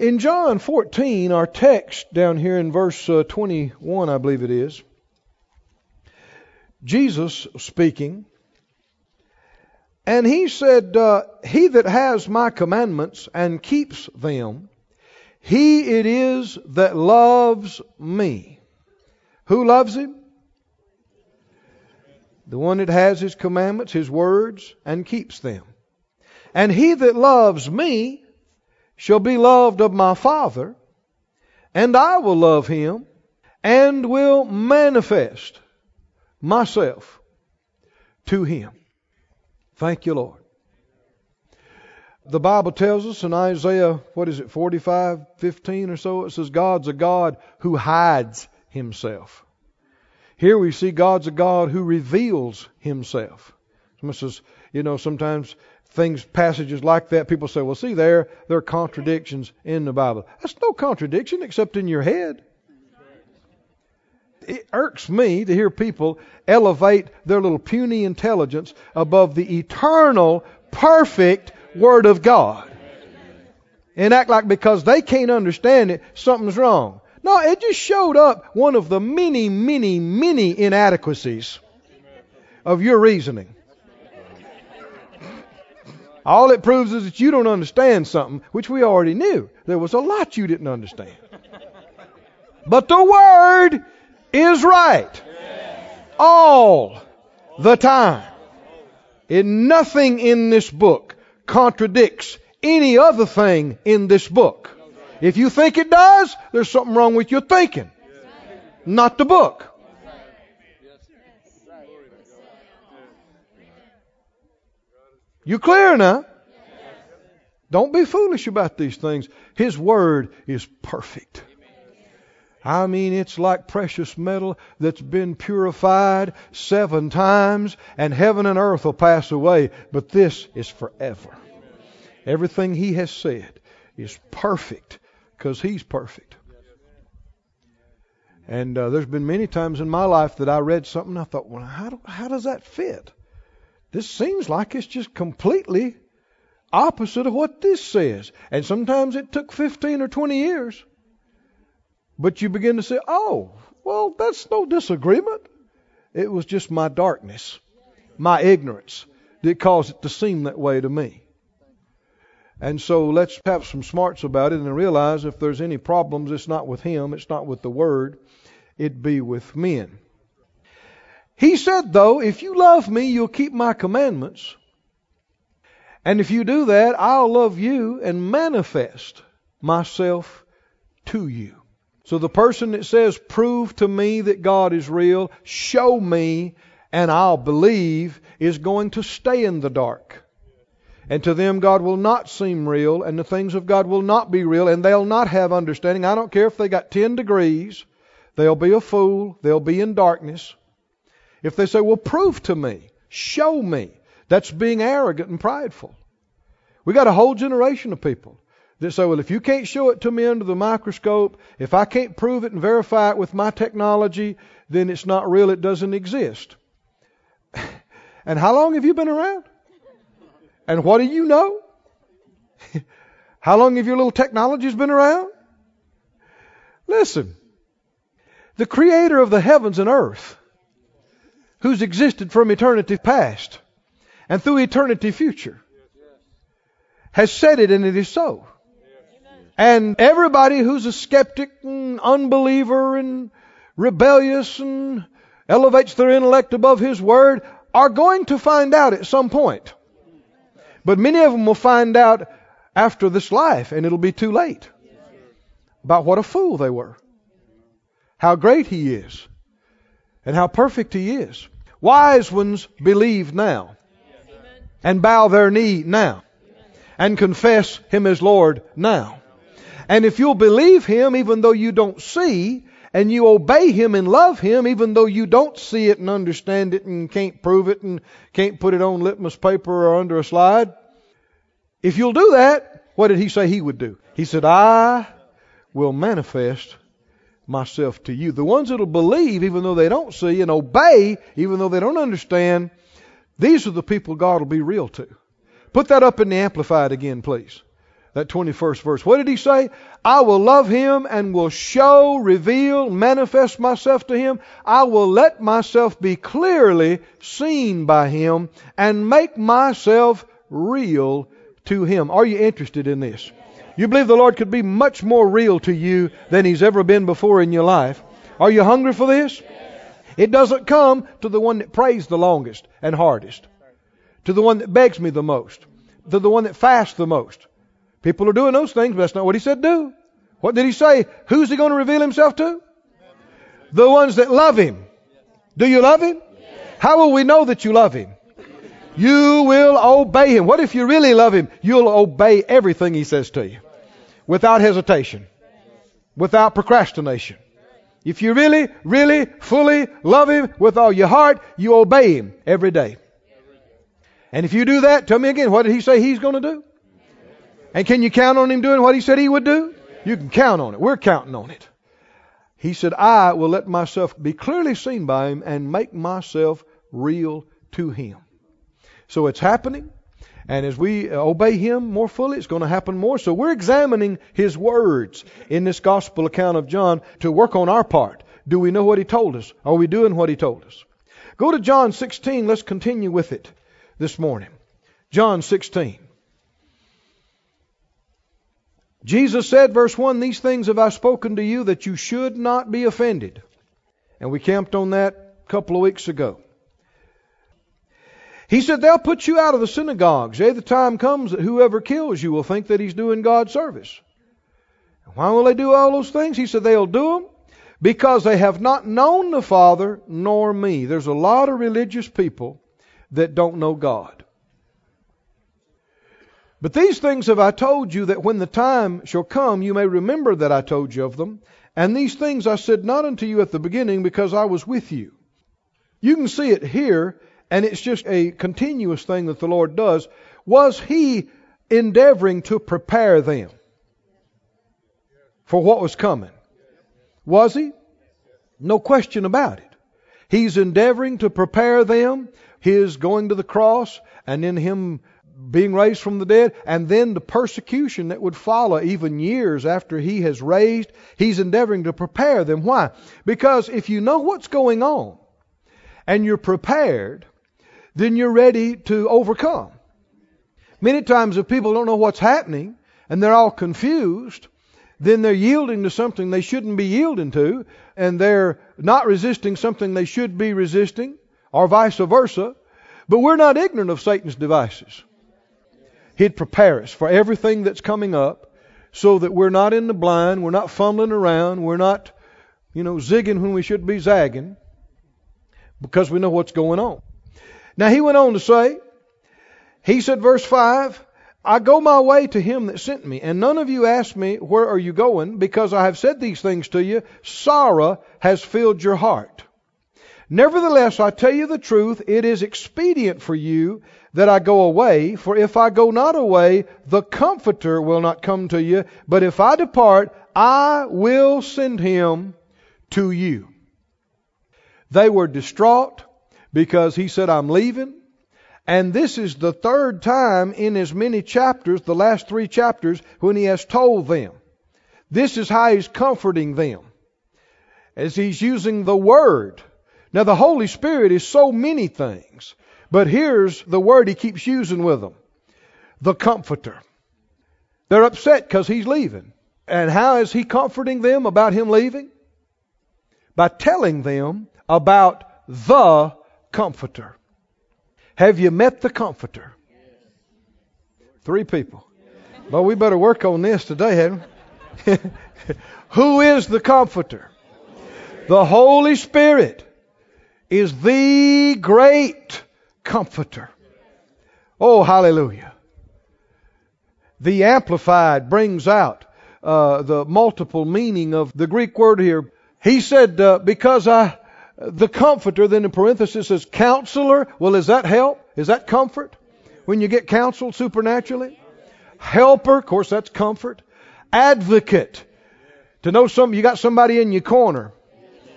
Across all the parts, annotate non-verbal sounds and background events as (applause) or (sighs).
In John 14, our text down here in verse uh, 21, I believe it is, Jesus speaking, and he said, uh, He that has my commandments and keeps them, he it is that loves me. Who loves him? The one that has his commandments, his words, and keeps them. And he that loves me shall be loved of my Father, and I will love him, and will manifest myself to him. Thank you, Lord. The Bible tells us in Isaiah, what is it, 45, 15 or so, it says God's a God who hides himself. Here we see God's a God who reveals himself. Someone says, you know, sometimes things, passages like that, people say, well, see there, there are contradictions in the Bible. That's no contradiction except in your head. It irks me to hear people elevate their little puny intelligence above the eternal, perfect Word of God. And act like because they can't understand it, something's wrong. No, it just showed up one of the many, many, many inadequacies of your reasoning. All it proves is that you don't understand something, which we already knew. There was a lot you didn't understand. But the Word is right. All the time. And nothing in this book contradicts any other thing in this book. If you think it does, there's something wrong with your thinking, not the book. You clear now? Don't be foolish about these things. His word is perfect. I mean, it's like precious metal that's been purified seven times, and heaven and earth will pass away, but this is forever. Everything He has said is perfect because He's perfect. And uh, there's been many times in my life that I read something, and I thought, well, how, do, how does that fit? This seems like it's just completely opposite of what this says. And sometimes it took 15 or 20 years. But you begin to say, oh, well, that's no disagreement. It was just my darkness, my ignorance that caused it to seem that way to me. And so let's have some smarts about it and realize if there's any problems, it's not with him, it's not with the word, it be with men. He said, though, if you love me, you'll keep my commandments. And if you do that, I'll love you and manifest myself to you. So the person that says, prove to me that God is real, show me, and I'll believe, is going to stay in the dark. And to them, God will not seem real, and the things of God will not be real, and they'll not have understanding. I don't care if they got 10 degrees, they'll be a fool, they'll be in darkness. If they say, well, prove to me, show me, that's being arrogant and prideful. We got a whole generation of people that say, well, if you can't show it to me under the microscope, if I can't prove it and verify it with my technology, then it's not real, it doesn't exist. (laughs) and how long have you been around? And what do you know? (laughs) how long have your little technologies been around? Listen, the creator of the heavens and earth who's existed from eternity past and through eternity future, has said it and it is so. And everybody who's a skeptic and unbeliever and rebellious and elevates their intellect above His Word are going to find out at some point. But many of them will find out after this life and it'll be too late about what a fool they were. How great He is and how perfect He is. Wise ones believe now and bow their knee now and confess Him as Lord now. And if you'll believe Him even though you don't see, and you obey Him and love Him even though you don't see it and understand it and can't prove it and can't put it on litmus paper or under a slide, if you'll do that, what did He say He would do? He said, I will manifest myself to you. The ones that'll believe even though they don't see and obey even though they don't understand, these are the people God will be real to. Put that up in the Amplified again, please. that 21st verse. What did he say? I will love him and will show, reveal, manifest myself to him. I will let myself be clearly seen by him and make myself real to him. Are you interested in this? You believe the Lord could be much more real to you than he's ever been before in your life? Are you hungry for this? It doesn't come to the one that prays the longest and hardest, to the one that begs me the most, to the one that fasts the most. People are doing those things, but that's not what he said do. What did he say? Who's he going to reveal himself to? The ones that love him. Do you love him? How will we know that you love him? You will obey him. What if you really love him? You'll obey everything he says to you without hesitation, without procrastination. If you really, really, fully love him with all your heart, you obey him every day. And if you do that, tell me again, what did he say he's going to do? And can you count on him doing what he said he would do? You can count on it. We're counting on it. He said, I will let myself be clearly seen by him and make myself real to him. So it's happening. And as we uh, obey him more fully, it's going to happen more. So we're examining his words in this gospel account of John to work on our part. Do we know what he told us? Are we doing what he told us? Go to John 16. Let's continue with it this morning. John 16. Jesus said, verse 1, These things have I spoken to you that you should not be offended. And we camped on that a couple of weeks ago. He said, They'll put you out of the synagogues. Yea, the time comes that whoever kills you will think that he's doing God's service. Why will they do all those things? He said, They'll do them because they have not known the Father nor me. There's a lot of religious people that don't know God. But these things have I told you that when the time shall come you may remember that I told you of them. And these things I said not unto you at the beginning because I was with you. You can see it here, and it's just a continuous thing that the Lord does. Was He endeavoring to prepare them for what was coming? Was He? No question about it. He's endeavoring to prepare them, His going to the cross, and then Him being raised from the dead, and then the persecution that would follow even years after he has raised, he's endeavoring to prepare them. Why? Because if you know what's going on and you're prepared, then you're ready to overcome. Many times if people don't know what's happening and they're all confused, then they're yielding to something they shouldn't be yielding to, and they're not resisting something they should be resisting, or vice versa. But we're not ignorant of Satan's devices. He'd prepare us for everything that's coming up so that we're not in the blind, we're not fumbling around, we're not, you know, zigging when we should be zagging because we know what's going on. Now he went on to say, he said, verse 5, I go my way to him that sent me, and none of you ask me, Where are you going? Because I have said these things to you, sorrow has filled your heart. Nevertheless, I tell you the truth, it is expedient for you that I go away, for if I go not away, the Comforter will not come to you, but if I depart, I will send him to you. They were distraught because he said, I'm leaving. And this is the third time in as many chapters, the last three chapters, when he has told them. This is how he's comforting them. As he's using the Word now, the Holy Spirit is so many things, but here's the word he keeps using with them the Comforter. They're upset because he's leaving. And how is he comforting them about him leaving? By telling them about the Comforter. Have you met the Comforter? Three people. But we better work on this today, haven't we? (laughs) Who is the Comforter? The Holy Spirit is the great comforter. Oh, hallelujah. The Amplified brings out uh, the multiple meaning of the Greek word here. He said, uh, because I, the comforter, then in parenthesis says counselor. Well, is that help? Is that comfort? When you get counseled supernaturally? Helper, of course, that's comfort. Advocate. To know some, you got somebody in your corner.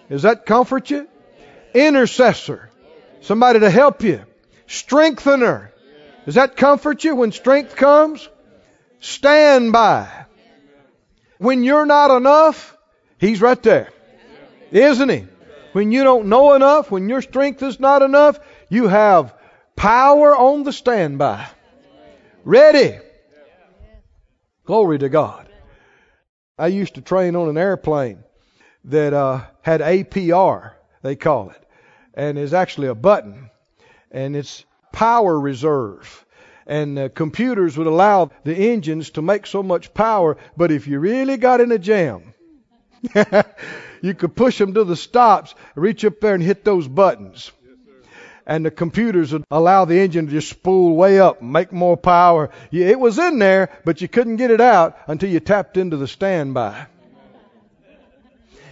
Does that comfort you? intercessor, somebody to help you, strengthener. Does that comfort you when strength comes? stand by. When you're not enough, He's right there. Isn't He? When you don't know enough, when your strength is not enough, you have power on the standby. Ready. Glory to God. I used to train on an airplane that uh, had APR, they call it, and is actually a button, and it's power reserve. And uh, computers would allow the engines to make so much power, but if you really got in a jam, (laughs) you could push them to the stops, reach up there and hit those buttons. And the computers would allow the engine to just spool way up, make more power. It was in there, but you couldn't get it out until you tapped into the standby.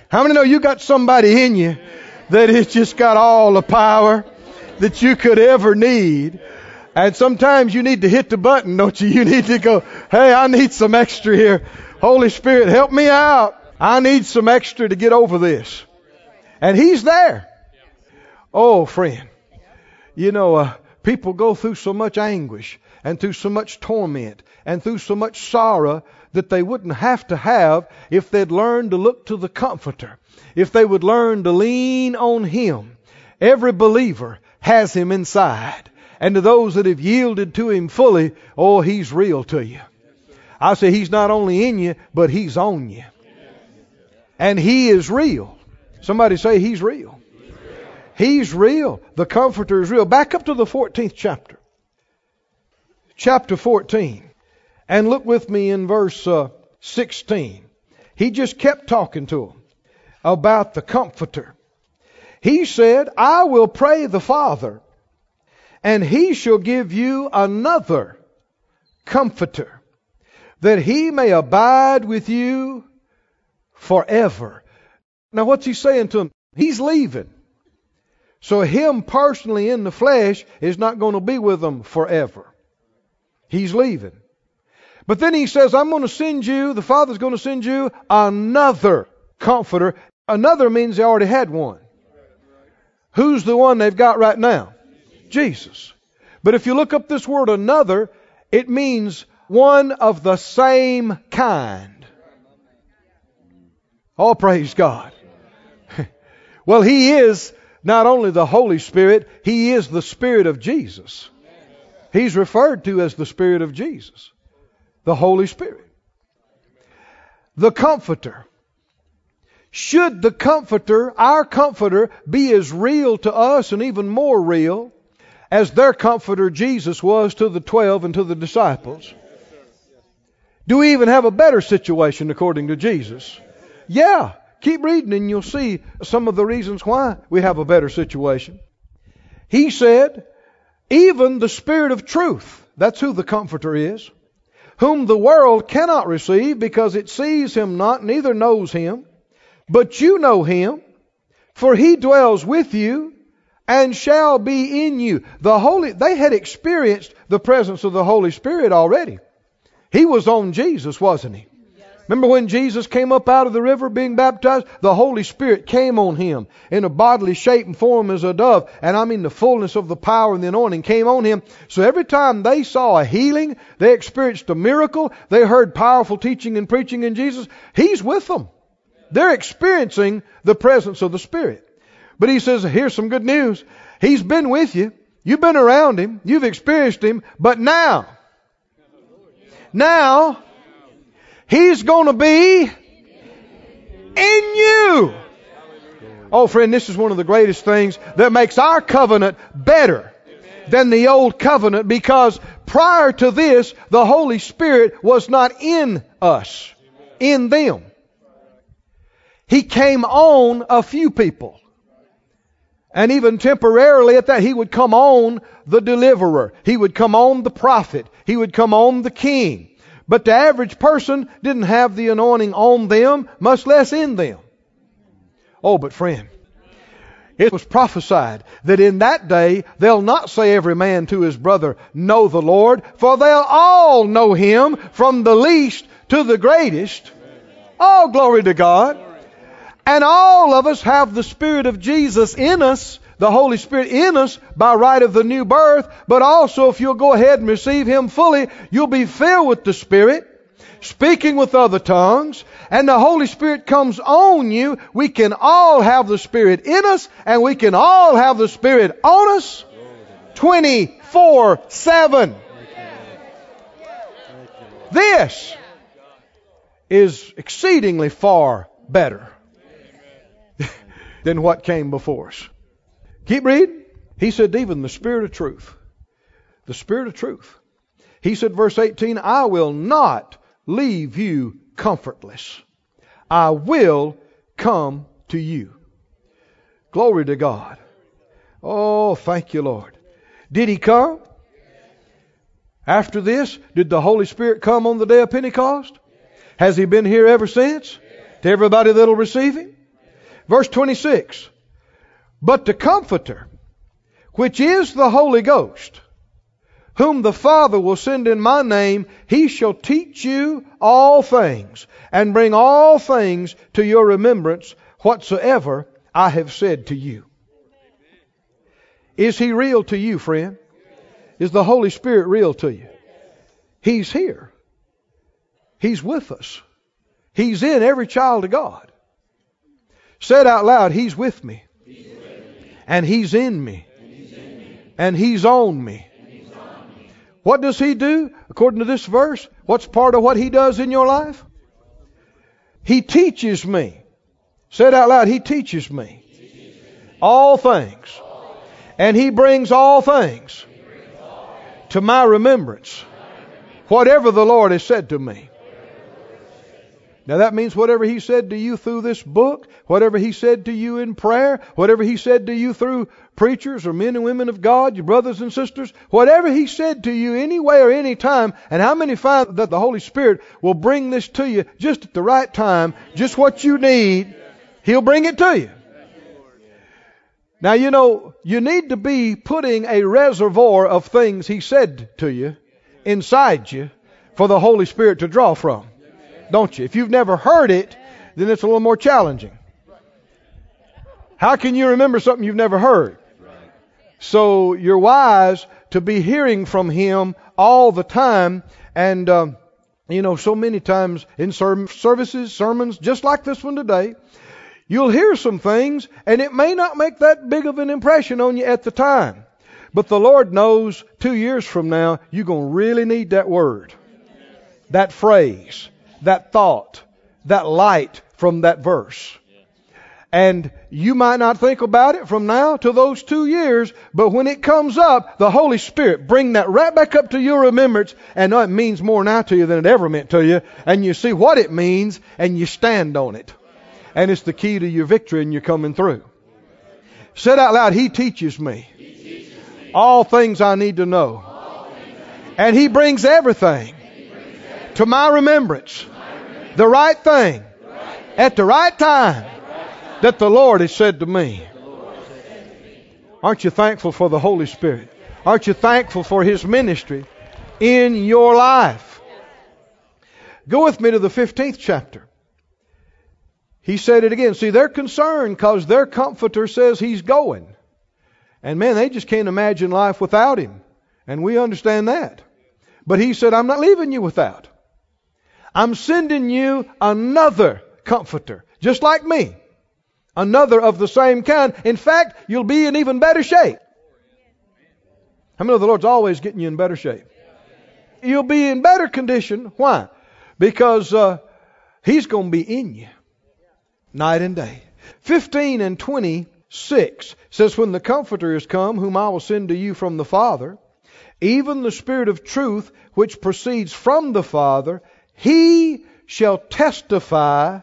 How many know you got somebody in you that has just got all the power that you could ever need? And sometimes you need to hit the button, don't you? (laughs) You need to go, hey, I need some extra here. Holy Spirit, help me out. I need some extra to get over this. And He's there. Oh, friend. You know, uh, people go through so much anguish and through so much torment and through so much sorrow that they wouldn't have to have if they'd learned to look to the Comforter, if they would learn to lean on Him. Every believer has Him inside. And to those that have yielded to Him fully, oh, He's real to you. I say He's not only in you, but He's on you. And He is real. Somebody say He's real. He's real. The Comforter is real. Back up to the 14th chapter. Chapter 14. And look with me in verse uh, 16. He just kept talking to him about the Comforter. He said, I will pray the Father, and he shall give you another Comforter, that he may abide with you forever. Now, what's he saying to him? He's leaving. So, him personally in the flesh is not going to be with them forever. He's leaving. But then he says, I'm going to send you, the Father's going to send you another comforter. Another means they already had one. Who's the one they've got right now? Jesus. But if you look up this word another, it means one of the same kind. Oh, praise God. (laughs) well, He is not only the Holy Spirit, He is the Spirit of Jesus. He's referred to as the Spirit of Jesus, the Holy Spirit. The Comforter. Should the Comforter, our Comforter, be as real to us and even more real as their Comforter Jesus was to the twelve and to the disciples? Do we even have a better situation according to Jesus? Yeah. Keep reading and you'll see some of the reasons why we have a better situation. He said, even the Spirit of truth, that's who the Comforter is, whom the world cannot receive because it sees him not, neither knows him, but you know him, for he dwells with you and shall be in you. The Holy, they had experienced the presence of the Holy Spirit already. He was on Jesus, wasn't he? Remember when Jesus came up out of the river being baptized? The Holy Spirit came on him in a bodily shape and form as a dove. And I mean the fullness of the power and the anointing came on him. So every time they saw a healing, they experienced a miracle, they heard powerful teaching and preaching in Jesus, He's with them. They're experiencing the presence of the Spirit. But He says, here's some good news. He's been with you. You've been around Him. You've experienced Him. But now, now, He's going to be in you. Oh, friend, this is one of the greatest things that makes our covenant better than the old covenant because prior to this, the Holy Spirit was not in us, in them. He came on a few people. And even temporarily at that, he would come on the deliverer. He would come on the prophet. He would come on the king. But the average person didn't have the anointing on them, much less in them. Oh, but friend, it was prophesied that in that day they'll not say every man to his brother, Know the Lord, for they'll all know him from the least to the greatest. All glory to God. And all of us have the Spirit of Jesus in us the Holy Spirit in us by right of the new birth, but also if you'll go ahead and receive Him fully, you'll be filled with the Spirit, speaking with other tongues, and the Holy Spirit comes on you. We can all have the Spirit in us, and we can all have the Spirit on us 24 7. This is exceedingly far better (laughs) than what came before us. Keep reading. He said, even the Spirit of truth. The Spirit of truth. He said, verse 18, I will not leave you comfortless. I will come to you. Glory to God. Oh, thank you, Lord. Did he come? After this, did the Holy Spirit come on the day of Pentecost? Has he been here ever since? To everybody that'll receive him? Verse 26. But the Comforter, which is the Holy Ghost, whom the Father will send in my name, he shall teach you all things, and bring all things to your remembrance whatsoever I have said to you. Is he real to you, friend? Is the Holy Spirit real to you? He's here. He's with us. He's in every child of God. Said out loud, He's with me. And He's in me. And He's on me. What does He do? According to this verse, what's part of what He does in your life? He teaches me. Said out loud, He teaches me all things. And He brings all things to my remembrance. Whatever the Lord has said to me. Now that means whatever He said to you through this book, whatever He said to you in prayer, whatever He said to you through preachers or men and women of God, your brothers and sisters, whatever He said to you any way or any time, and how many find that the Holy Spirit will bring this to you just at the right time, just what you need, He'll bring it to you. Now you know, you need to be putting a reservoir of things He said to you inside you for the Holy Spirit to draw from don't you? If you've never heard it, then it's a little more challenging. How can you remember something you've never heard? So you're wise to be hearing from Him all the time. And, um, you know, so many times in services, sermons, just like this one today, you'll hear some things and it may not make that big of an impression on you at the time. But the Lord knows two years from now, you're going to really need that word, that phrase that thought, that light from that verse. And you might not think about it from now to those two years, but when it comes up, the Holy Spirit bring that right back up to your remembrance, and it means more now to you than it ever meant to you, and you see what it means, and you stand on it. And it's the key to your victory, and you're coming through. Said out loud, He teaches me, he teaches me. all things I need to know. And He brings everything to my remembrance the right thing at the right time that the Lord has said to me. Aren't you thankful for the Holy Spirit? Aren't you thankful for His ministry in your life? Go with me to the 15th chapter. He said it again. See, they're concerned because their comforter says he's going. And man, they just can't imagine life without him. And we understand that. But he said, I'm not leaving you without. I'm sending you another comforter, just like me. Another of the same kind. In fact, you'll be in even better shape. How many of the Lord's always getting you in better shape? You'll be in better condition. Why? Because uh, He's going to be in you night and day. 15 and 26 says, When the Comforter is come, whom I will send to you from the Father, even the Spirit of truth, which proceeds from the Father, he shall testify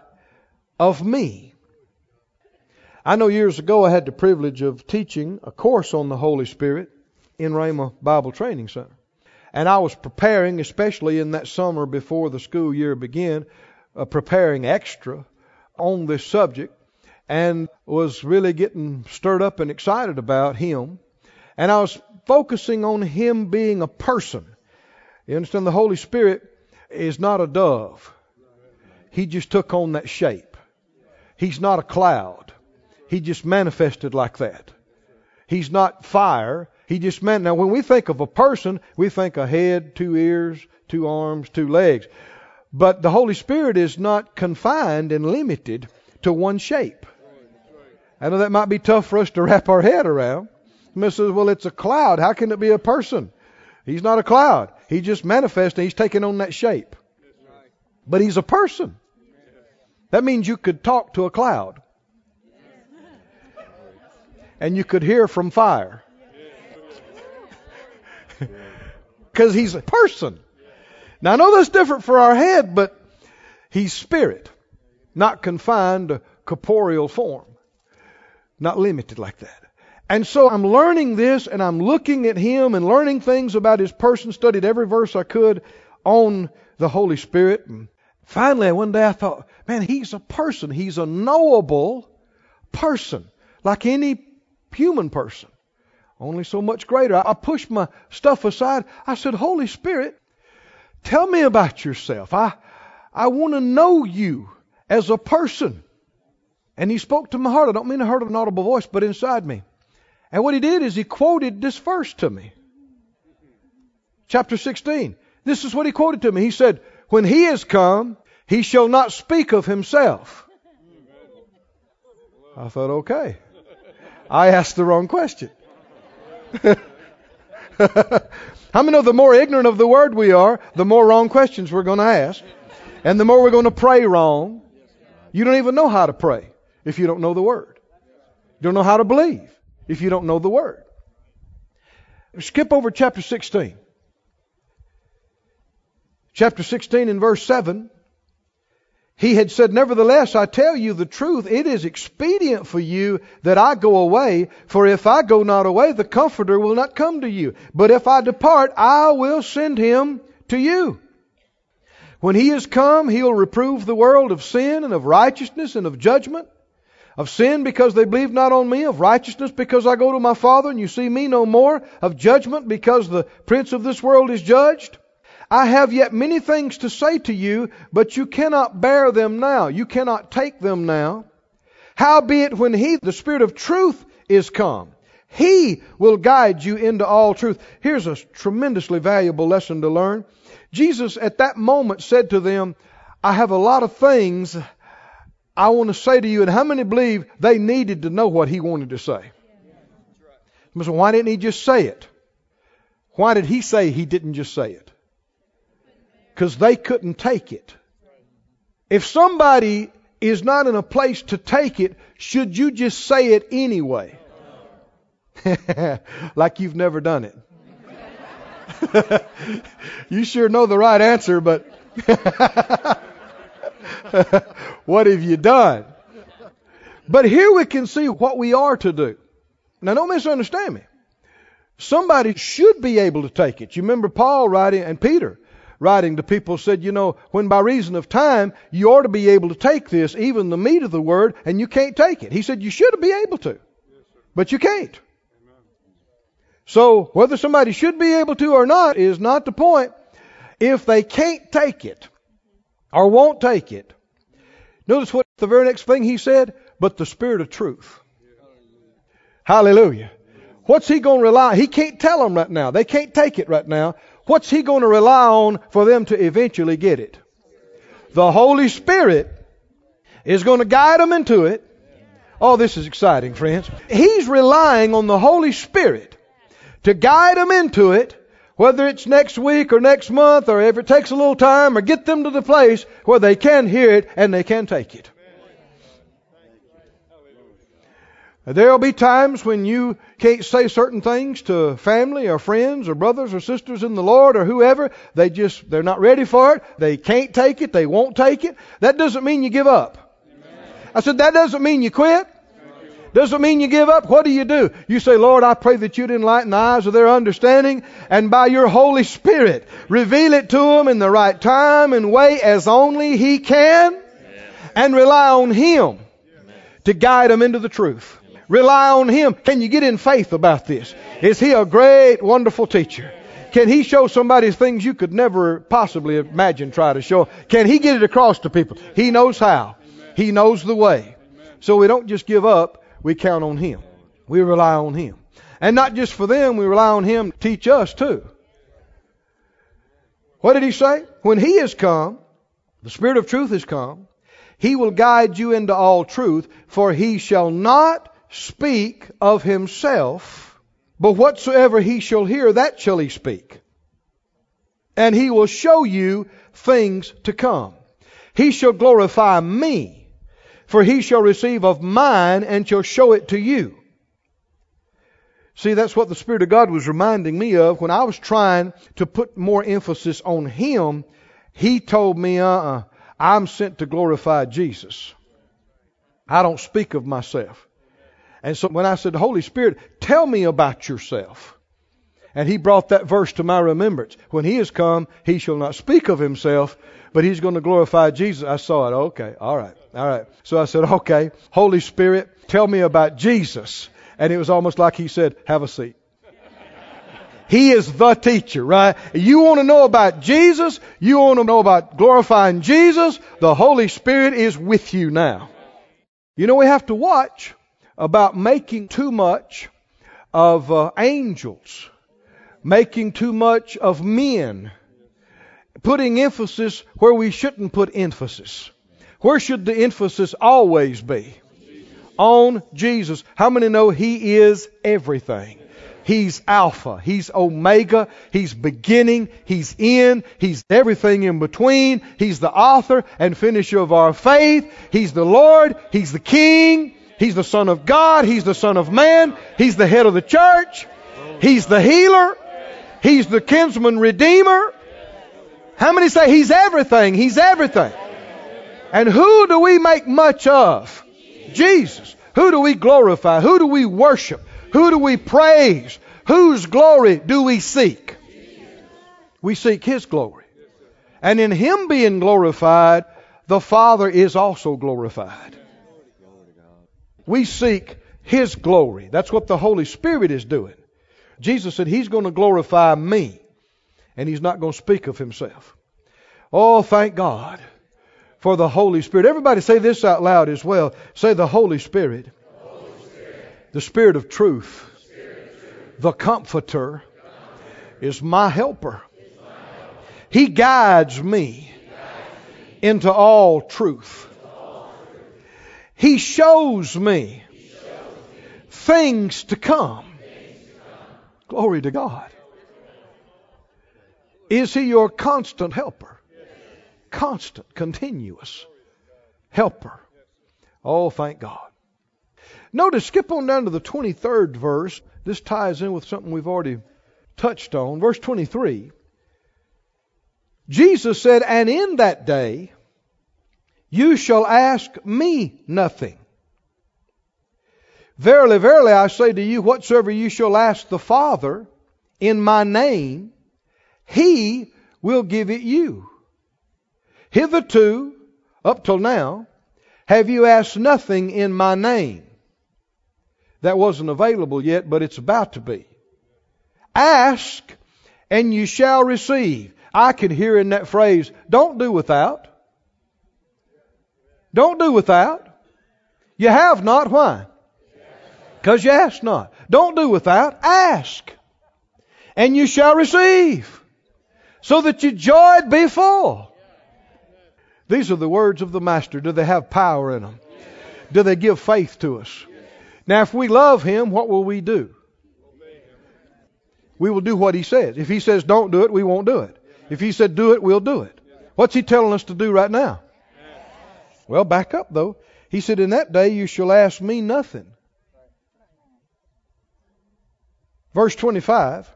of me. I know years ago I had the privilege of teaching a course on the Holy Spirit in Rhema Bible Training Center. And I was preparing, especially in that summer before the school year began, uh, preparing extra on this subject and was really getting stirred up and excited about Him. And I was focusing on Him being a person. You understand? The Holy Spirit is not a dove. He just took on that shape. He's not a cloud. He just manifested like that. He's not fire. He just meant. Now, when we think of a person, we think a head, two ears, two arms, two legs. But the Holy Spirit is not confined and limited to one shape. I know that might be tough for us to wrap our head around. Somebody says, well, it's a cloud. How can it be a person? He's not a cloud. He just manifests and he's taking on that shape. But he's a person. That means you could talk to a cloud. And you could hear from fire. (laughs) Because he's a person. Now I know that's different for our head, but he's spirit, not confined to corporeal form, not limited like that. And so I'm learning this and I'm looking at him and learning things about his person, studied every verse I could on the Holy Spirit. And finally, one day I thought, man, he's a person. He's a knowable person, like any human person. Only so much greater. I pushed my stuff aside. I said, Holy Spirit, Tell me about yourself. I, I want to know you as a person. And he spoke to my heart. I don't mean I heard an audible voice, but inside me. And what he did is he quoted this verse to me. Chapter 16. This is what he quoted to me. He said, When he is come, he shall not speak of himself. I thought, okay. I asked the wrong question. (laughs) How many know the more ignorant of the word we are, the more wrong questions we're going to ask, and the more we're going to pray wrong? You don't even know how to pray if you don't know the word. You don't know how to believe if you don't know the word. Skip over chapter 16. Chapter 16 and verse 7. He had said, Nevertheless, I tell you the truth, it is expedient for you that I go away, for if I go not away, the Comforter will not come to you. But if I depart, I will send him to you. When he is come, he'll reprove the world of sin and of righteousness and of judgment. Of sin because they believe not on me, of righteousness because I go to my Father and you see me no more, of judgment because the prince of this world is judged. I have yet many things to say to you, but you cannot bear them now. You cannot take them now. Howbeit, when He, the Spirit of truth, is come, He will guide you into all truth. Here's a tremendously valuable lesson to learn. Jesus at that moment said to them, I have a lot of things I want to say to you. And how many believe they needed to know what He wanted to say? So why didn't He just say it? Why did He say He didn't just say it? Because they couldn't take it. If somebody is not in a place to take it, should you just say it anyway? (laughs) like you've never done it. (laughs) you sure know the right answer, but (laughs) what have you done? But here we can see what we are to do. Now, don't misunderstand me. Somebody should be able to take it. You remember Paul writing, and Peter writing to people said, you know, when by reason of time you ought to be able to take this, even the meat of the word, and you can't take it. He said you should be able to, but you can't. So whether somebody should be able to or not is not the point. If they can't take it or won't take it, notice what the very next thing he said, but the Spirit of truth. Hallelujah. What's he going to rely? He can't tell them right now. They can't take it right now. What's he going to rely on for them to eventually get it? The Holy Spirit is going to guide them into it. Oh, this is exciting, friends. He's relying on the Holy Spirit to guide them into it, whether it's next week or next month or if it takes a little time or get them to the place where they can hear it and they can take it. There'll be times when you can't say certain things to family or friends or brothers or sisters in the Lord or whoever. They just, they're not ready for it. They can't take it. They won't take it. That doesn't mean you give up. I said, that doesn't mean you quit. Doesn't mean you give up. What do you do? You say, Lord, I pray that you'd enlighten the eyes of their understanding and by your Holy Spirit reveal it to them in the right time and way as only He can and rely on Him to guide them into the truth. Rely on Him. Can you get in faith about this? Is He a great, wonderful teacher? Can He show somebody things you could never possibly imagine try to show? Can He get it across to people? He knows how. He knows the way. So we don't just give up. We count on Him. We rely on Him. And not just for them, we rely on Him to teach us too. What did He say? When He has come, the Spirit of truth has come, He will guide you into all truth, for He shall not speak of Himself, but whatsoever He shall hear, that shall He speak. And He will show you things to come. He shall glorify me, for He shall receive of mine and shall show it to you. See, that's what the Spirit of God was reminding me of when I was trying to put more emphasis on Him. He told me, uh uh-uh, uh, i am sent to glorify Jesus. I don't speak of myself. And so when I said, Holy Spirit, tell me about yourself. And he brought that verse to my remembrance. When he has come, he shall not speak of himself, but he's going to glorify Jesus. I saw it. Okay, all right, all right. So I said, okay, Holy Spirit, tell me about Jesus. And it was almost like he said, Have a seat. He is the teacher, right? You want to know about Jesus? You want to know about glorifying Jesus? The Holy Spirit is with you now. You know, we have to watch about making too much of uh, angels, making too much of men, putting emphasis where we shouldn't put emphasis. Where should the emphasis always be? on Jesus. How many know He is everything? He's Alpha. He's Omega. He's beginning. He's in. He's everything in between. He's the author and finisher of our faith. He's the Lord. He's the King. He's the Son of God. He's the Son of Man. He's the head of the church. He's the healer. He's the kinsman redeemer. How many say He's everything? He's everything. And who do we make much of? Jesus. Who do we glorify? Who do we worship? Who do we praise? Whose glory do we seek? We seek His glory. And in Him being glorified, the Father is also glorified. We seek His glory. That's what the Holy Spirit is doing. Jesus said, He's going to glorify me, and He's not going to speak of Himself. Oh, thank God for the Holy Spirit. Everybody say this out loud as well. Say the Holy Spirit, Holy Spirit. the Spirit of truth, Spirit of truth. the Comforter, is my helper. He guides me into all truth. He shows me things to come. Glory to God. Is He your constant helper? constant, continuous helper. Oh, thank God. Notice, skip on down to the 23rd verse. This ties in with something we've already touched on. Verse 23. Jesus said, And in that day you shall ask me nothing. Verily, verily, I say to you, whatsoever you shall ask the Father in my name, he will give it you. Hitherto, up till now, have you asked nothing in my name? That wasn't available yet, but it's about to be. Ask, and you shall receive. I can hear in that phrase, don't do without. Don't do without. You have not. Why? Because you ask not. Don't do without. Ask. And you shall receive. So that your joy be full. These are the words of the Master. Do they have power in them? Do they give faith to us? Now, if we love Him, what will we do? We will do what He says. If He says don't do it, we won't do it. If He said do it, we'll do it. What's He telling us to do right now? Well, back up though. He said, In that day you shall ask me nothing. Verse 25.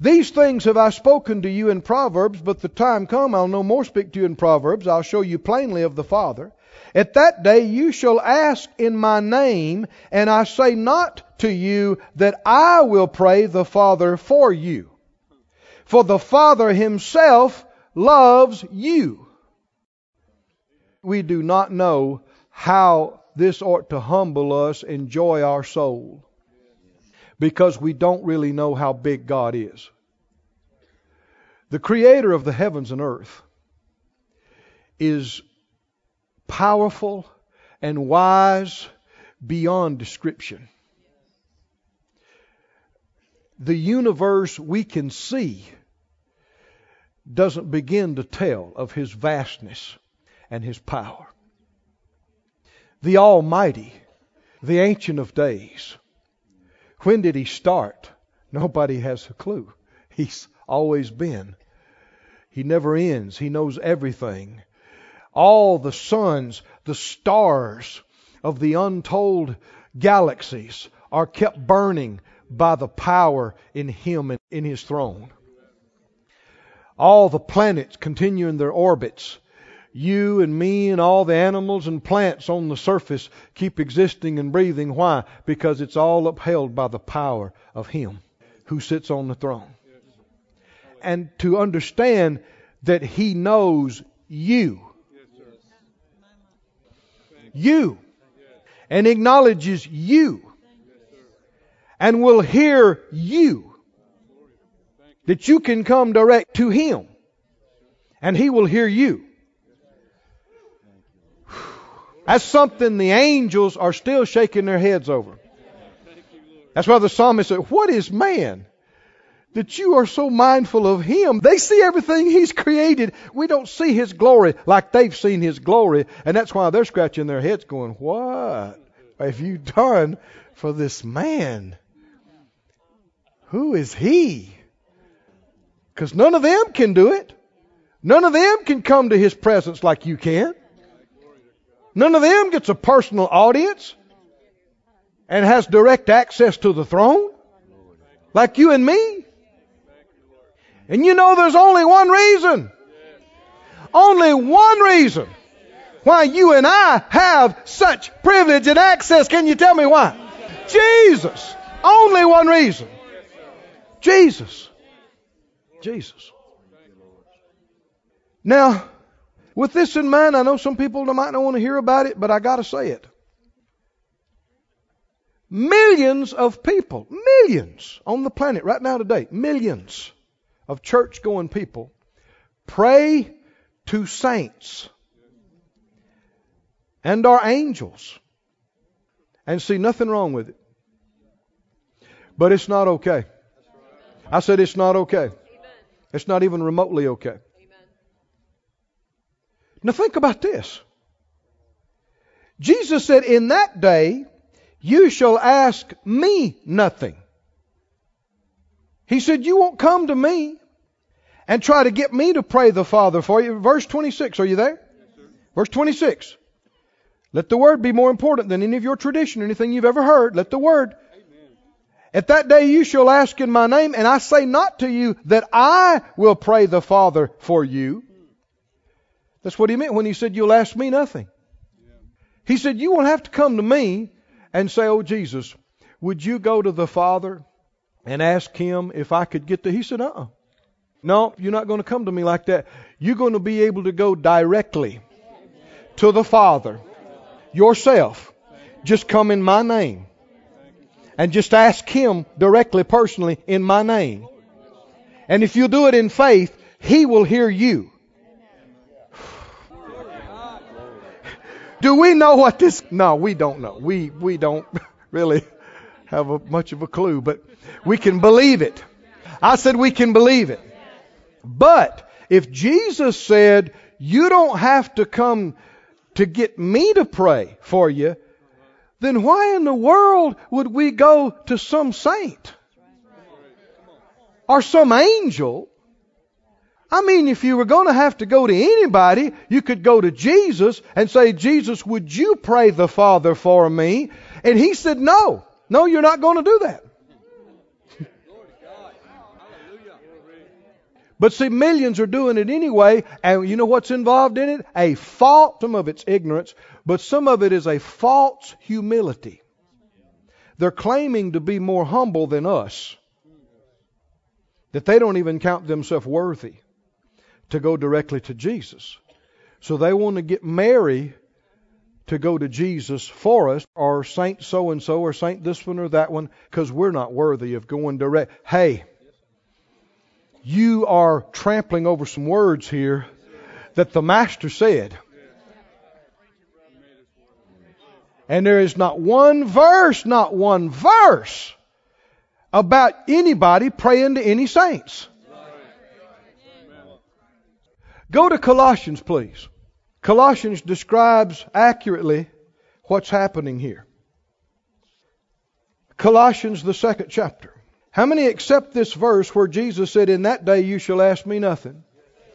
These things have I spoken to you in Proverbs, but the time come I'll no more speak to you in Proverbs. I'll show you plainly of the Father. At that day you shall ask in my name, and I say not to you that I will pray the Father for you. For the Father himself loves you. We do not know how this ought to humble us and joy our soul because we don't really know how big God is. The creator of the heavens and earth is powerful and wise beyond description. the universe we can see doesn't begin to tell of his vastness and his power. The Almighty, the Ancient of Days, when did he start? Nobody has a clue. He's always been. He never ends. He knows everything. All the suns, the stars of the untold galaxies are kept burning by the power in Him and in His throne. All the planets continue in their orbits. You and me and all the animals and plants on the surface keep existing and breathing. Why? Because it's all upheld by the power of Him who sits on the throne. And to understand that He knows you. You. And acknowledges you and will hear you. That you can come direct to Him and He will hear you. That's something the angels are still shaking their heads over. That's why the psalmist said, What is man? That you are so mindful of him. They see everything he's created. We don't see his glory like they've seen his glory. And that's why they're scratching their heads going, What have you done for this man? Who is he? Because none of them can do it. None of them can come to his presence like you can. None of them gets a personal audience and has direct access to the throne like you and me. And you know there's only one reason. Only one reason why you and I have such privilege and access. Can you tell me why? Jesus. Only one reason. Jesus. Jesus. Now, with this in mind, I know some people might not want to hear about it, but I got to say it. Millions of people, millions on the planet right now today, millions of church going people pray to saints and our angels and see nothing wrong with it. But it's not okay. I said it's not okay. It's not even remotely okay. Now think about this. Jesus said, In that day you shall ask me nothing. He said, You won't come to me and try to get me to pray the Father for you. Verse 26, are you there? Yes, Verse 26. Let the word be more important than any of your tradition, anything you've ever heard. Let the word. Amen. At that day you shall ask in my name, and I say not to you that I will pray the Father for you, that's what he meant when he said, You'll ask me nothing. He said, You won't have to come to me and say, Oh, Jesus, would you go to the Father and ask him if I could get to. He said, Uh uh No, you're not going to come to me like that. You're going to be able to go directly to the Father yourself. Just come in my name. And just ask him directly, personally, in my name. And if you do it in faith, he will hear you. Do we know what this? No, we don't know. We we don't (laughs) really have a, much of a clue, but we can believe it. I said we can believe it. But if Jesus said, "You don't have to come to get me to pray for you," then why in the world would we go to some saint or some angel I mean, if you were going to have to go to anybody, you could go to Jesus and say, Jesus, would you pray the Father for me? And he said, No, no, you're not going to do that. But see, millions are doing it anyway, and you know what's involved in it? A false, some of it's ignorance, but some of it is a false humility. They're claiming to be more humble than us, that they don't even count themselves worthy to go directly to Jesus. So they want to get Mary to go to Jesus for us, or Saint so and so, or Saint this one or that one, because we're not worthy of going direct. Hey, you are trampling over some words here that the Master said. And there is not one verse, not one verse about anybody praying to any saints. Go to Colossians, please. Colossians describes accurately what's happening here. Colossians, the second chapter. How many accept this verse where Jesus said, In that day you shall ask me nothing?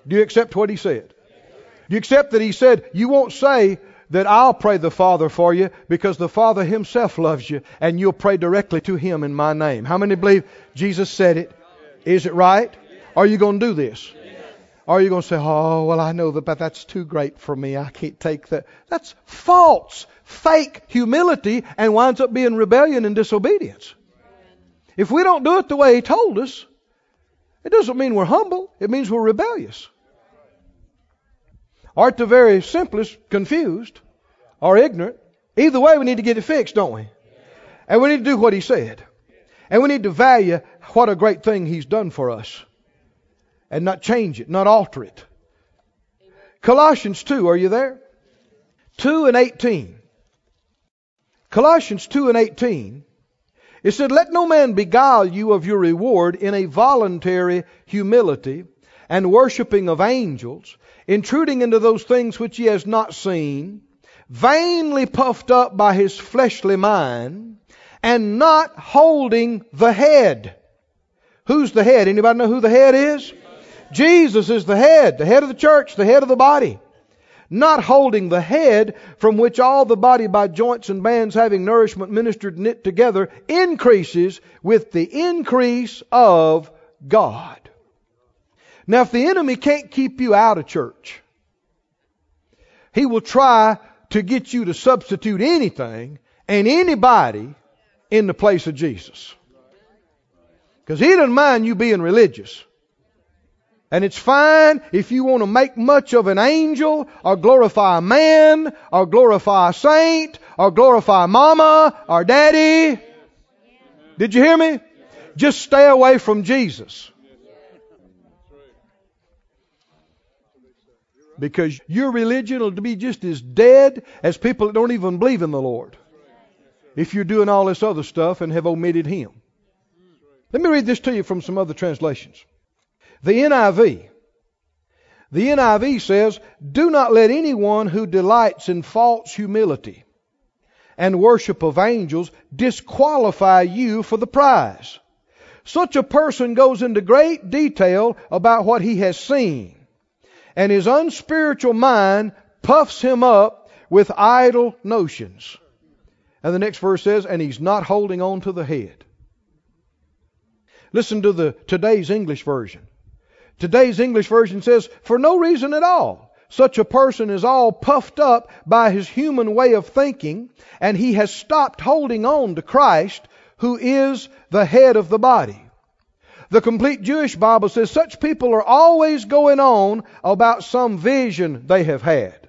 Do you accept what he said? Do you accept that he said, You won't say that I'll pray the Father for you because the Father himself loves you and you'll pray directly to him in my name? How many believe Jesus said it? Is it right? Are you going to do this? Or are you going to say, oh, well, I know that, but that's too great for me. I can't take that. That's false, fake humility and winds up being rebellion and disobedience. If we don't do it the way He told us, it doesn't mean we're humble. It means we're rebellious. Or at the very simplest, confused or ignorant. Either way, we need to get it fixed, don't we? And we need to do what He said. And we need to value what a great thing He's done for us and not change it, not alter it. Colossians 2, are you there? 2 and 18. Colossians 2 and 18. It said, Let no man beguile you of your reward in a voluntary humility and worshipping of angels, intruding into those things which he has not seen, vainly puffed up by his fleshly mind, and not holding the head. Who's the head? Anybody know who the head is? Jesus is the head, the head of the church, the head of the body. Not holding the head from which all the body by joints and bands having nourishment ministered knit together increases with the increase of God. Now, if the enemy can't keep you out of church, he will try to get you to substitute anything and anybody in the place of Jesus. Because he doesn't mind you being religious. And it's fine if you want to make much of an angel, or glorify a man, or glorify a saint, or glorify mama, or daddy. Did you hear me? Just stay away from Jesus. Because your religion will be just as dead as people that don't even believe in the Lord. If you're doing all this other stuff and have omitted Him. Let me read this to you from some other translations. The NIV. The NIV says, Do not let anyone who delights in false humility and worship of angels disqualify you for the prize. Such a person goes into great detail about what he has seen, and his unspiritual mind puffs him up with idle notions. And the next verse says, and he's not holding on to the head. Listen to the today's English version. Today's English version says, for no reason at all. Such a person is all puffed up by his human way of thinking, and he has stopped holding on to Christ, who is the head of the body. The complete Jewish Bible says such people are always going on about some vision they have had.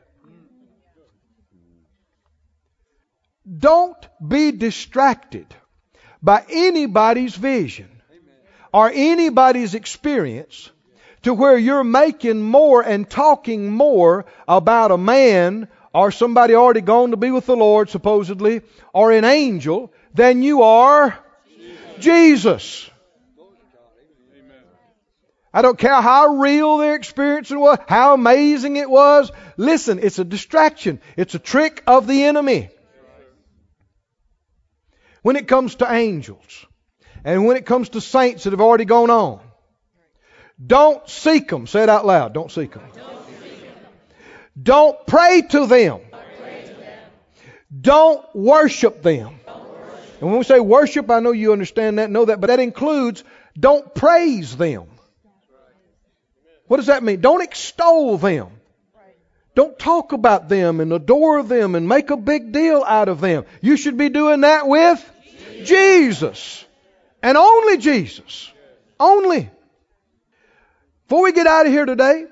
Don't be distracted by anybody's vision or anybody's experience to where you're making more and talking more about a man or somebody already gone to be with the Lord, supposedly, or an angel, than you are Jesus. I don't care how real their experience was, how amazing it was. Listen, it's a distraction. It's a trick of the enemy. When it comes to angels, and when it comes to saints that have already gone on, don't seek them. Say it out loud. Don't seek them. Don't pray to them. Don't worship them. And when we say worship, I know you understand that, know that, but that includes don't praise them. What does that mean? Don't extol them. Don't talk about them and adore them and make a big deal out of them. You should be doing that with Jesus. And only Jesus. Only. Before we get out of here today,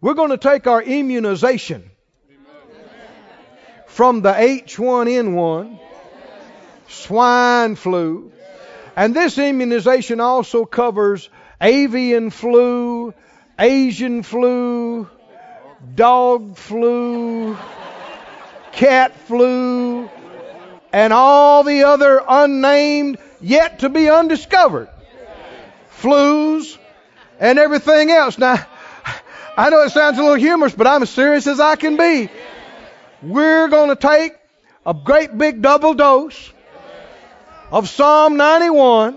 we're going to take our immunization from the H1N1, swine flu, and this immunization also covers avian flu, Asian flu, dog flu, cat flu, and all the other unnamed yet to be undiscovered. Flus and everything else. Now, I know it sounds a little humorous, but I'm as serious as I can be. We're going to take a great big double dose of Psalm 91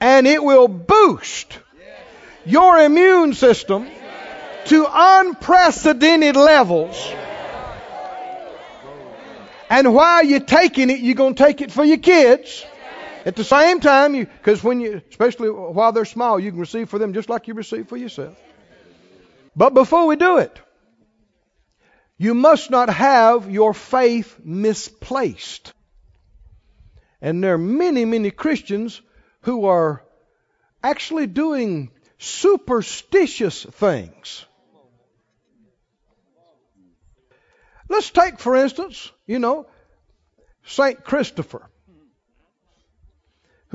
and it will boost your immune system to unprecedented levels. And while you're taking it, you're going to take it for your kids. At the same time, because when you, especially while they're small, you can receive for them just like you receive for yourself. But before we do it, you must not have your faith misplaced. And there are many, many Christians who are actually doing superstitious things. Let's take, for instance, you know, St. Christopher,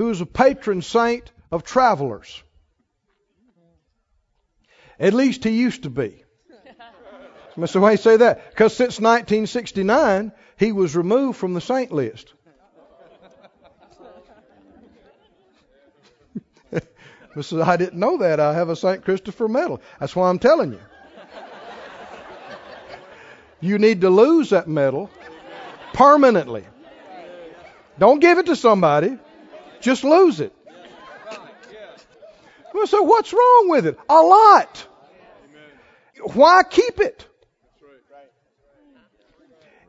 who's a patron saint of travelers. At least he used to be. (laughs) Mr. Why say that? Because since 1969, he was removed from the saint list. (laughs) Mrs. I didn't know that. I have a St. Christopher medal. That's why I'm telling you. (laughs) You need to lose that medal permanently. Don't give it to somebody. Just lose it. So what's wrong with it? A lot. Why keep it?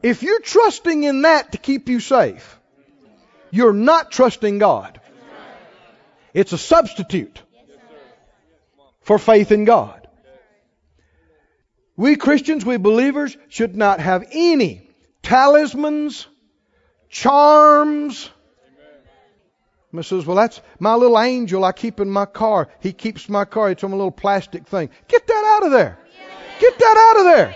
If you're trusting in that to keep you safe, you're not trusting God. It's a substitute for faith in God. We Christians, we believers, should not have any talismans, charms. Amen. says, Well, that's my little angel I keep in my car. He keeps my car. It's on a little plastic thing. Get that out of there. Get that out of there.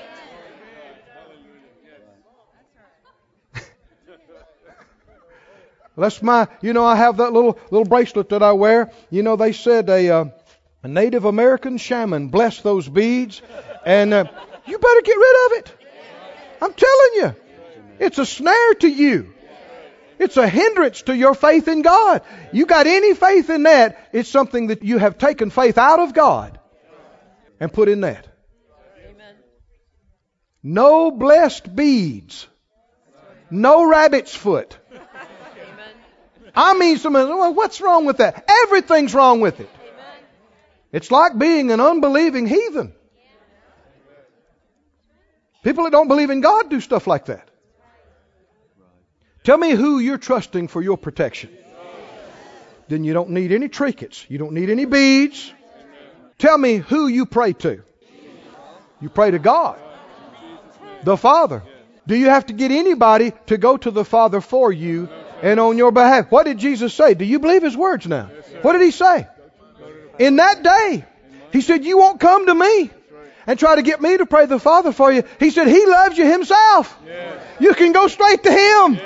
That's my, you know, I have that little little bracelet that I wear. You know, they said a, uh, a Native American shaman blessed those beads, and uh, you better get rid of it. I'm telling you, it's a snare to you. It's a hindrance to your faith in God. You got any faith in that, it's something that you have taken faith out of God and put in that. No blessed beads. No rabbit's foot. I mean, someone, well, what's wrong with that? Everything's wrong with it. It's like being an unbelieving heathen. People that don't believe in God do stuff like that. Tell me who you're trusting for your protection. Then you don't need any trinkets. You don't need any beads. Tell me who you pray to. You pray to God, the Father. Do you have to get anybody to go to the Father for you and on your behalf. What did Jesus say? Do you believe his words now? What did he say? In that day, he said, You won't come to me and try to get me to pray the Father for you. He said, He loves you himself. You can go straight to him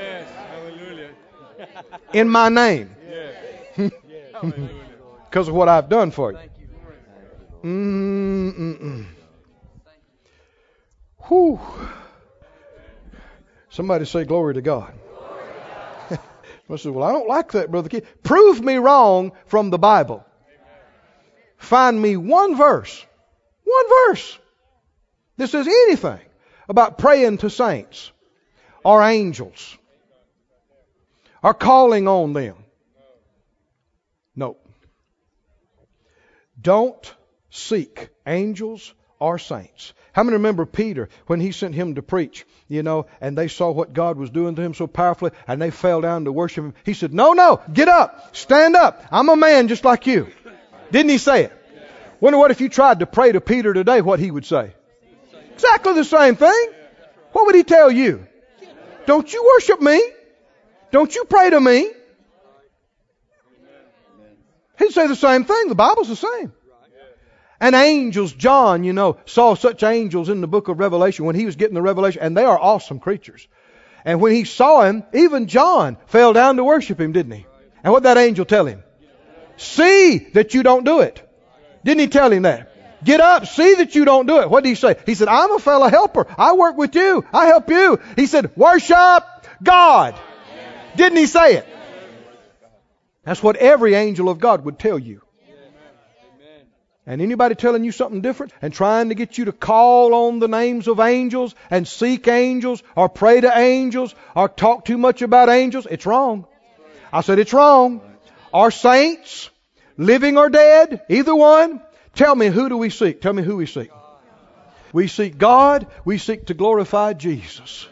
in my name because (laughs) of what I've done for you. Mm-mm-mm. Whew. Somebody say glory to God. (laughs) I said, Well, I don't like that, Brother Keith. Prove me wrong from the Bible. Find me one verse, one verse that says anything about praying to saints or angels or calling on them. Nope. Don't seek angels or saints. How many remember Peter when he sent him to preach, you know, and they saw what God was doing to him so powerfully and they fell down to worship him? He said, No, no, get up, stand up. I'm a man just like you. Didn't he say it? Wonder what if you tried to pray to Peter today, what he would say? Exactly the same thing. What would he tell you? Don't you worship me? Don't you pray to me? He'd say the same thing. The Bible's the same. And angels, John, you know, saw such angels in the book of Revelation when he was getting the revelation, and they are awesome creatures. And when he saw him, even John fell down to worship him, didn't he? And what did that angel tell him? See that you don't do it. Didn't he tell him that? Get up, see that you don't do it. What did he say? He said, I'm a fellow helper. I work with you. I help you. He said, worship God. Didn't he say it? That's what every angel of God would tell you. And anybody telling you something different and trying to get you to call on the names of angels and seek angels or pray to angels or talk too much about angels, it's wrong. I said it's wrong. Our saints, living or dead, either one, tell me who do we seek? Tell me who we seek. We seek God, we seek to glorify Jesus.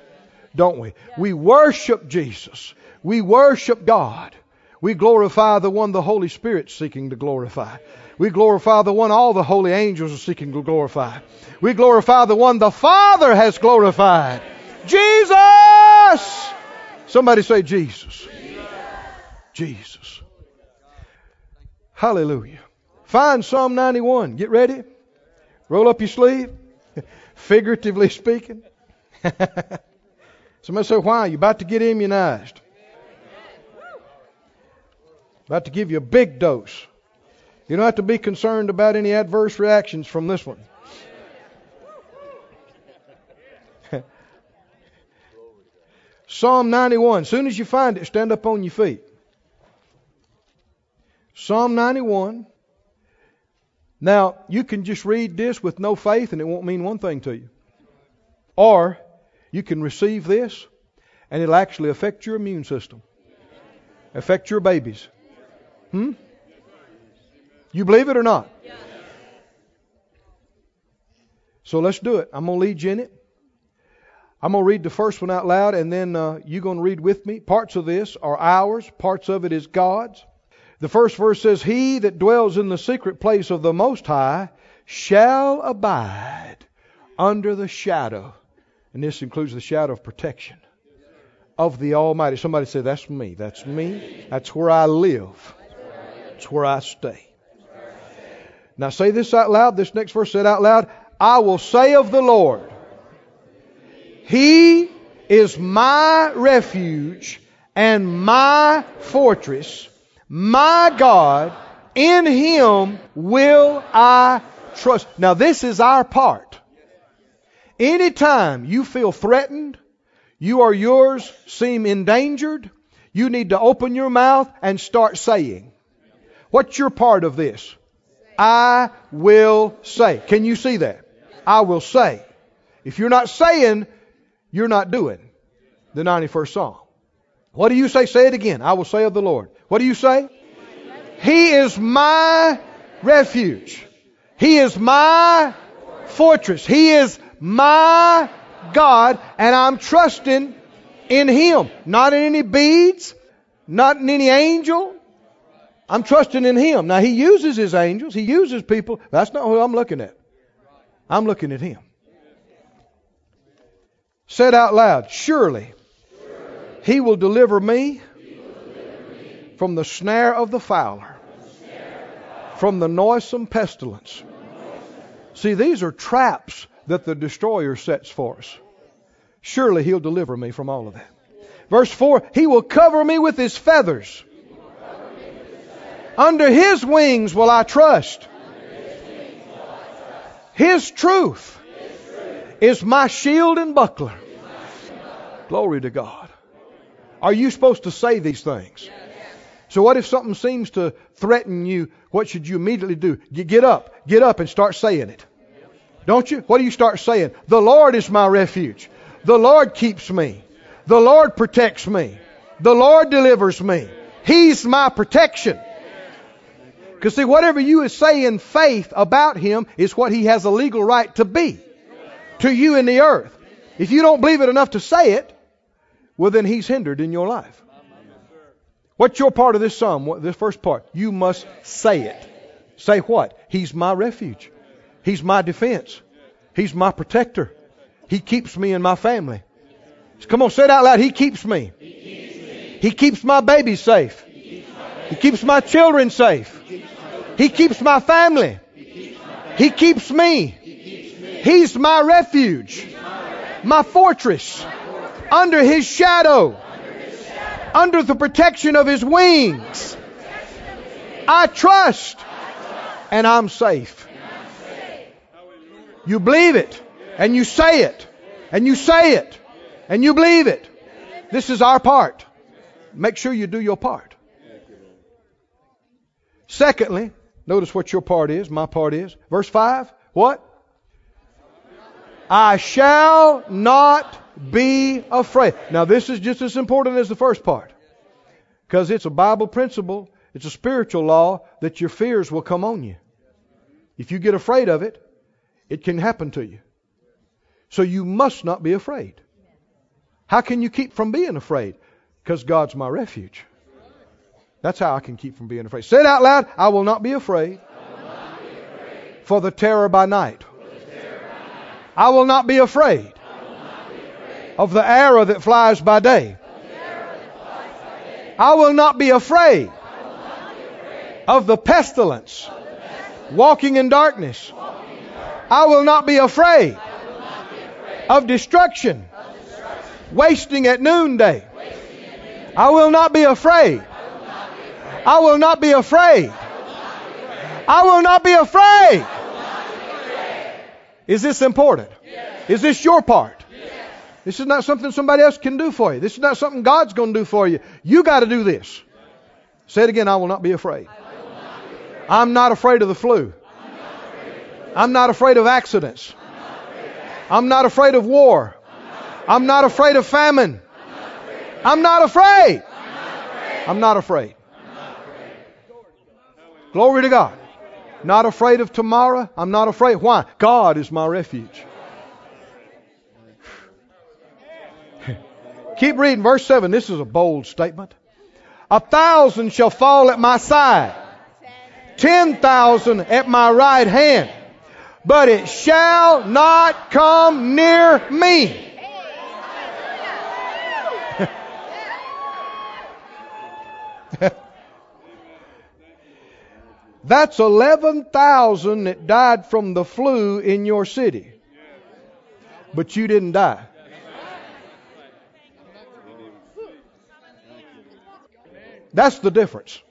Don't we? We worship Jesus. We worship God. We glorify the one the Holy Spirit's seeking to glorify. We glorify the one all the holy angels are seeking to glorify. We glorify the one the Father has glorified. Jesus! Somebody say Jesus. Jesus. Hallelujah. Find Psalm 91. Get ready. Roll up your sleeve. (laughs) Figuratively speaking. (laughs) Somebody say, why? You about to get immunized. About to give you a big dose. You don't have to be concerned about any adverse reactions from this one. (laughs) Psalm 91. As soon as you find it, stand up on your feet. Psalm 91. Now, you can just read this with no faith and it won't mean one thing to you. Or you can receive this and it'll actually affect your immune system, affect your babies. Hmm? You believe it or not? So let's do it. I'm going to lead you in it. I'm going to read the first one out loud, and then uh, you're going to read with me. Parts of this are ours, parts of it is God's. The first verse says, He that dwells in the secret place of the Most High shall abide under the shadow. And this includes the shadow of protection of the Almighty. Somebody say, That's me. That's me. That's where I live. That's where I stay. Now say this out loud. This next verse said out loud. I will say of the Lord, He is my refuge and my fortress, my God. In Him will I trust. Now this is our part. Anytime you feel threatened, you or yours seem endangered, you need to open your mouth and start saying. What's your part of this? I will say. Can you see that? I will say. If you're not saying, you're not doing the 91st Psalm. What do you say? Say it again. I will say of the Lord. What do you say? He is my refuge. He is my fortress. He is my God, and I'm trusting in Him. Not in any beads, not in any angel, I'm trusting in Him. Now, He uses His angels, He uses people. That's not who I'm looking at. I'm looking at Him. Said out loud, Surely He will deliver me from the snare of the fowler, from the noisome pestilence. See, these are traps that the destroyer sets for us. Surely He'll deliver me from all of that. Verse 4 He will cover me with His feathers under his wings will I trust. His truth is my shield and buckler. Glory to God. Are you supposed to say these things? So what if something seems to threaten you? What should you immediately do? Get up, get up and start saying it. Don't you? What do you start saying? The Lord is my refuge. The Lord keeps me. The Lord protects me. The Lord delivers me. He's my protection. Because see, whatever you say in faith about Him is what He has a legal right to be to you in the earth. If you don't believe it enough to say it, well then He's hindered in your life. What's your part of this psalm? This first part. You must say it. Say what? He's my refuge. He's my defense. He's my protector. He keeps me and my family. Come on, say it out loud. He keeps me. He keeps, me. He keeps my babies safe. He keeps my children safe. He keeps my family. He keeps me. He's my refuge, my fortress, under His shadow, under the protection of His wings. I trust, and I'm safe. You believe it, and you say it, and you say it, and you believe it. This is our part. make sure you do your part. Secondly, notice what your part is, my part is. Verse 5, what? I shall not be afraid. Now, this is just as important as the first part because it's a Bible principle, it's a spiritual law that your fears will come on you. If you get afraid of it, it can happen to you. So you must not be afraid. How can you keep from being afraid? Because God's my refuge. That's how I can keep from being afraid. Say it out loud. I will not be afraid, not be afraid for the terror by night. terror by night. I will not be afraid of the arrow that flies by day. flies by day. I will not be afraid of the pestilence of the pestilence walking in darkness. walking in. I will not be afraid of destruction of destruction wasting at noonday. wasting at noon. I will not be afraid. I will not be afraid. I will not be afraid. I will not be afraid. I will not be afraid. Is this important? Yes. Is this your part? Yes. This is not something somebody else can do for you. This is not something God's going to do for you. You got to do this. Say it again. I will not be afraid. I'm not afraid of the flu. I'm not afraid of accidents. I'm not afraid of war. I'm not afraid of famine. I'm not afraid. I'm not afraid. Glory to God. Not afraid of tomorrow. I'm not afraid. Why? God is my refuge. (sighs) Keep reading verse 7. This is a bold statement. A thousand shall fall at my side, ten thousand at my right hand, but it shall not come near me. That's 11,000 that died from the flu in your city. But you didn't die. That's the difference.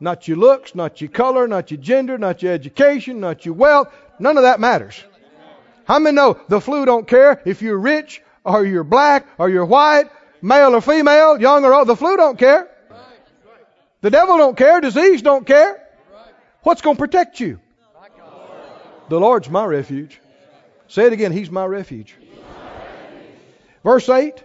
Not your looks, not your color, not your gender, not your education, not your wealth. None of that matters. How many know the flu don't care if you're rich or you're black or you're white, male or female, young or old? The flu don't care. The devil don't care. Disease don't care. What's going to protect you? The Lord's my refuge. Say it again. He's my refuge. Verse 8.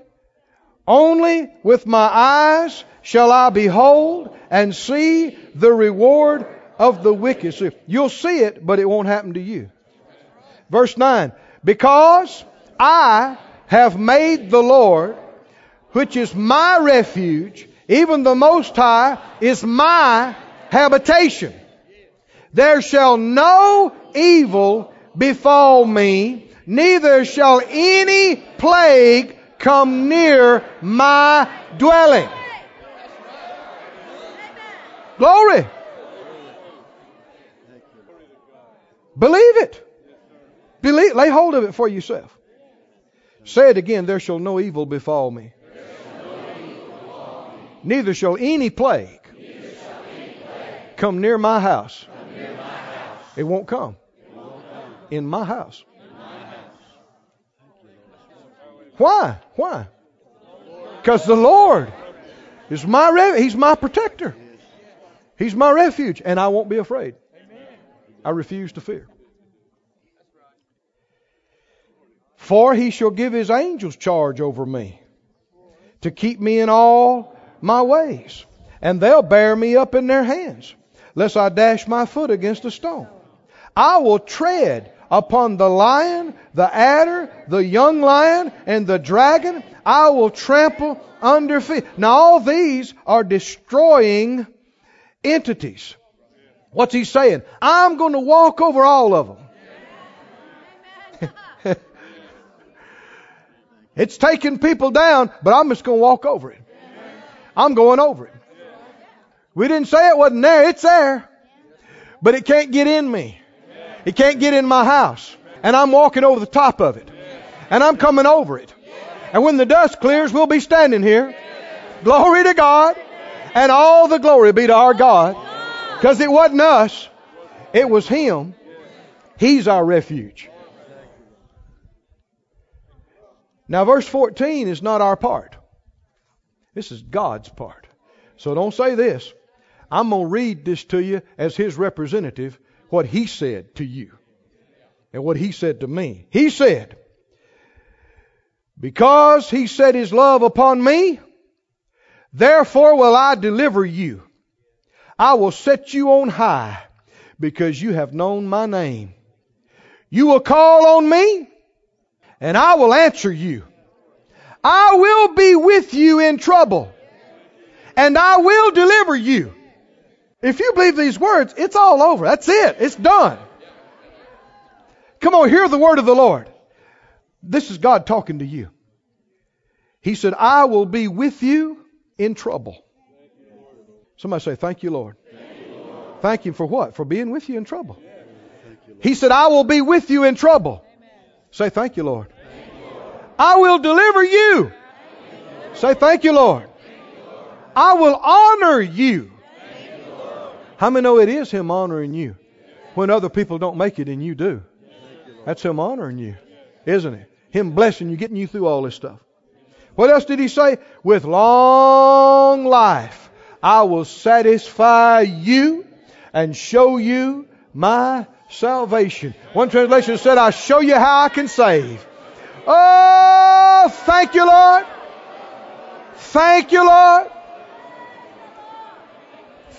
Only with my eyes shall I behold and see the reward of the wicked. So you'll see it, but it won't happen to you. Verse 9. Because I have made the Lord, which is my refuge, even the Most High, is my habitation. There shall no evil befall me, neither shall any plague come near my dwelling. Glory. Believe it. Believe, lay hold of it for yourself. Say it again. There shall no evil befall me. Neither shall any plague come near my house. It won't come. In my house. Why? Why? Because the Lord is my re- He's my protector. He's my refuge, and I won't be afraid. I refuse to fear. For he shall give his angels charge over me to keep me in all my ways, and they'll bear me up in their hands, lest I dash my foot against a stone. I will tread upon the lion, the adder, the young lion, and the dragon. I will trample under feet. Now, all these are destroying entities. What's he saying? I'm going to walk over all of them. (laughs) it's taking people down, but I'm just going to walk over it. I'm going over it. We didn't say it wasn't there. It's there. But it can't get in me. It can't get in my house. And I'm walking over the top of it. And I'm coming over it. And when the dust clears, we'll be standing here. Glory to God. And all the glory be to our God. Because it wasn't us. It was Him. He's our refuge. Now verse 14 is not our part. This is God's part. So don't say this. I'm going to read this to you as His representative, what He said to you and what He said to me. He said, Because He set His love upon me, therefore will I deliver you. I will set you on high because you have known my name. You will call on me and I will answer you. I will be with you in trouble and I will deliver you. If you believe these words, it's all over. That's it. It's done. Come on, hear the word of the Lord. This is God talking to you. He said, I will be with you in trouble. Somebody say, Thank you, Lord. Thank you, Lord. Thank for what? For being with you in trouble. He said, I will be with you in trouble. Say, Thank you, Lord. I will deliver you. Say, Thank you, Lord. I will honor you. How many know it is Him honoring you when other people don't make it and you do? That's Him honoring you, isn't it? Him blessing you, getting you through all this stuff. What else did He say? With long life, I will satisfy you and show you my salvation. One translation said, I'll show you how I can save. Oh, thank you, Lord. Thank you, Lord.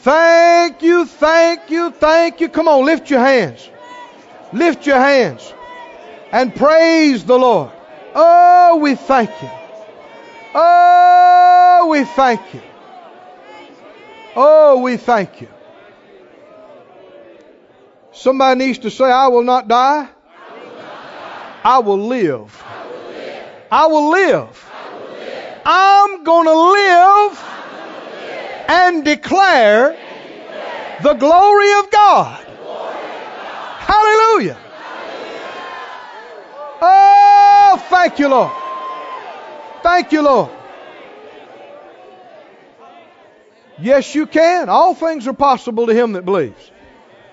Thank you, thank you, thank you. Come on, lift your hands. Lift your hands and praise the Lord. Oh, we thank you. Oh, we thank you. Oh, we thank you. Somebody needs to say, I will not die. I will live. I will live. I'm going to live and declare the glory of God. Hallelujah. Oh, thank you, Lord. Thank you, Lord. Yes, you can. All things are possible to him that believes.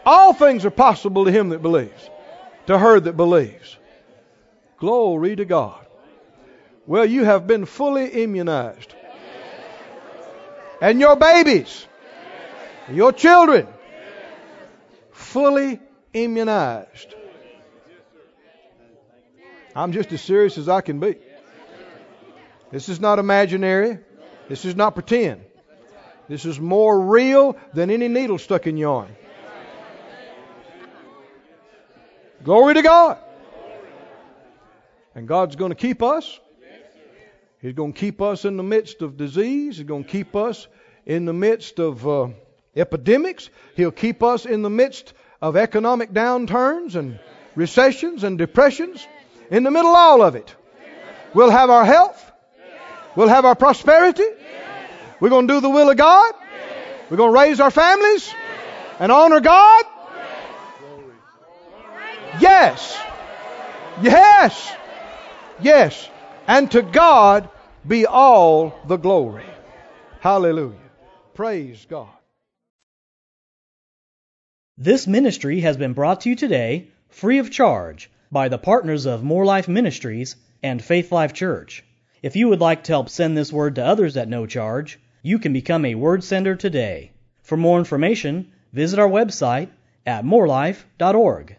All things are possible to him that believes, to her that believes. Glory to God. Well, you have been fully immunized. And your babies, your children, fully immunized. I'm just as serious as I can be. This is not imaginary. This is not pretend. This is more real than any needle stuck in arm. Glory to God. And God's going to keep us. He's going to keep us in the midst of disease. He's going to keep us in the midst of uh, epidemics. He'll keep us in the midst of economic downturns and recessions and depressions. In the middle of all of it, we'll have our health. We'll have our prosperity. We're going to do the will of God. We're going to raise our families and honor God. Yes. Yes. Yes. And to God be all the glory. Hallelujah. Praise God. This ministry has been brought to you today free of charge by the partners of Moore Life Ministries and Faith Life Church. If you would like to help send this word to others at no charge, you can become a word sender today. For more information, visit our website at moorelife.org.